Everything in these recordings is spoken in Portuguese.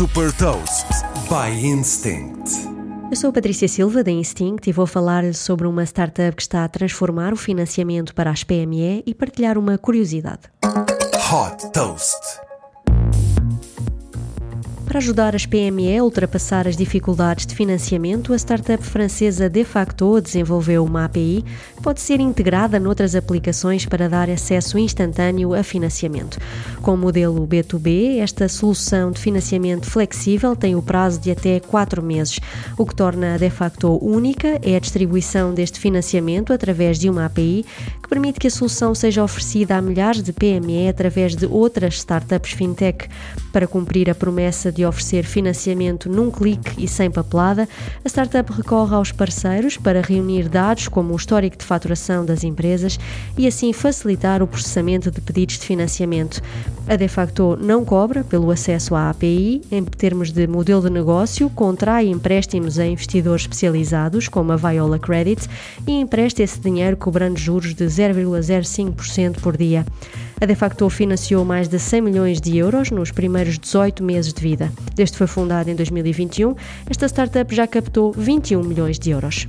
Super Toast by Instinct. Eu sou a Patrícia Silva da Instinct e vou falar sobre uma startup que está a transformar o financiamento para as PME e partilhar uma curiosidade. Hot Toast. Para ajudar as PME a ultrapassar as dificuldades de financiamento, a startup francesa Defacto desenvolveu uma API que pode ser integrada noutras aplicações para dar acesso instantâneo a financiamento. Com o modelo B2B, esta solução de financiamento flexível tem o prazo de até 4 meses. O que torna a Defacto única é a distribuição deste financiamento através de uma API que permite que a solução seja oferecida a milhares de PME através de outras startups fintech. Para cumprir a promessa de de oferecer financiamento num clique e sem papelada, a startup recorre aos parceiros para reunir dados como o histórico de faturação das empresas e assim facilitar o processamento de pedidos de financiamento. A De facto não cobra pelo acesso à API, em termos de modelo de negócio, contrai empréstimos a investidores especializados, como a Viola Credit, e empresta esse dinheiro cobrando juros de 0,05% por dia. A De facto financiou mais de 100 milhões de euros nos primeiros 18 meses de vida. Desde que foi fundada em 2021, esta startup já captou 21 milhões de euros.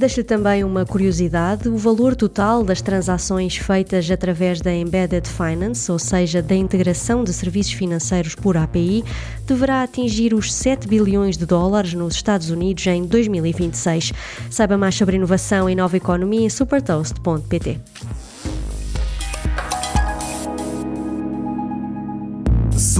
Deixo-lhe também uma curiosidade: o valor total das transações feitas através da Embedded Finance, ou seja, da integração de serviços financeiros por API, deverá atingir os 7 bilhões de dólares nos Estados Unidos em 2026. Saiba mais sobre inovação e nova economia em supertoast.pt.